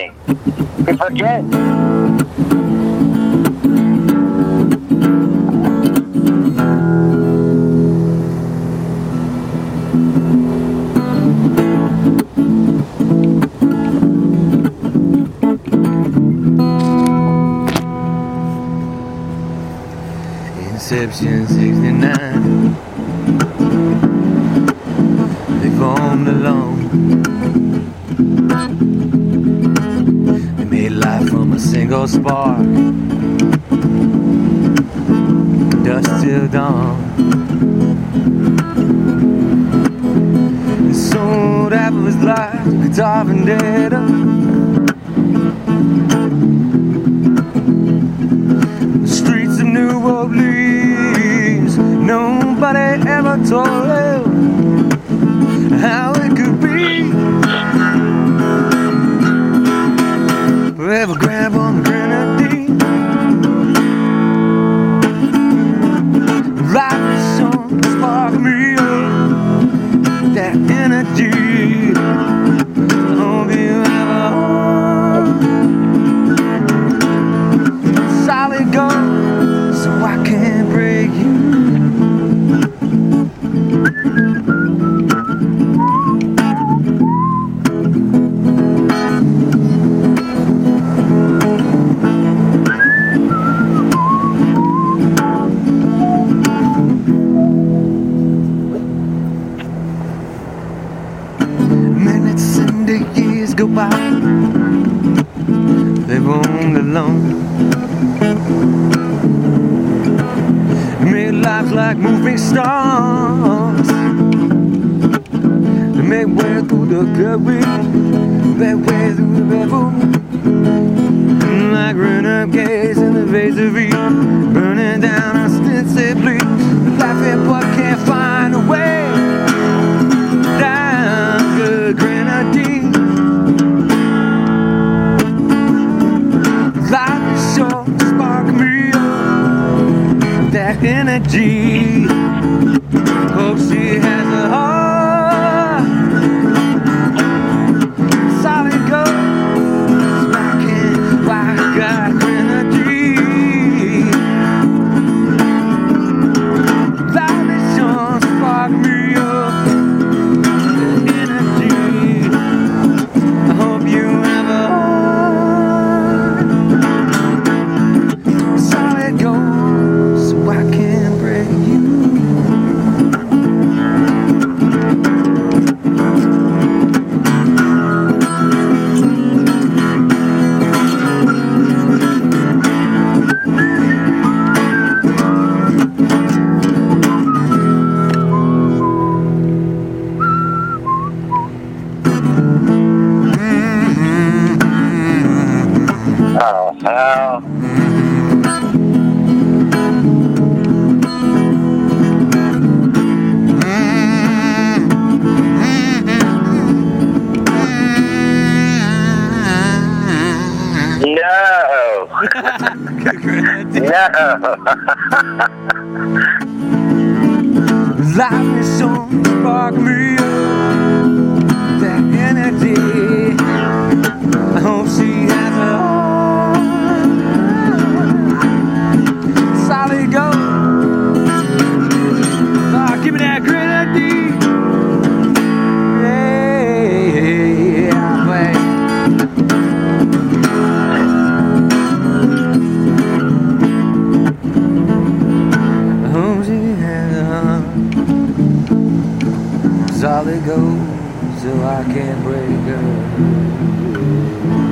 talking. We forget. Inception 69 They formed alone a spark Dust till dawn half of his life to guitar vendetta The streets of New Orleans. Nobody ever told him Roam alone. Made lives like moving stars. They make way through the current, make way through the river. Like renegades spark me up that energy. Hope she has a heart. Oh. No. no. Life is so spark I can't break her.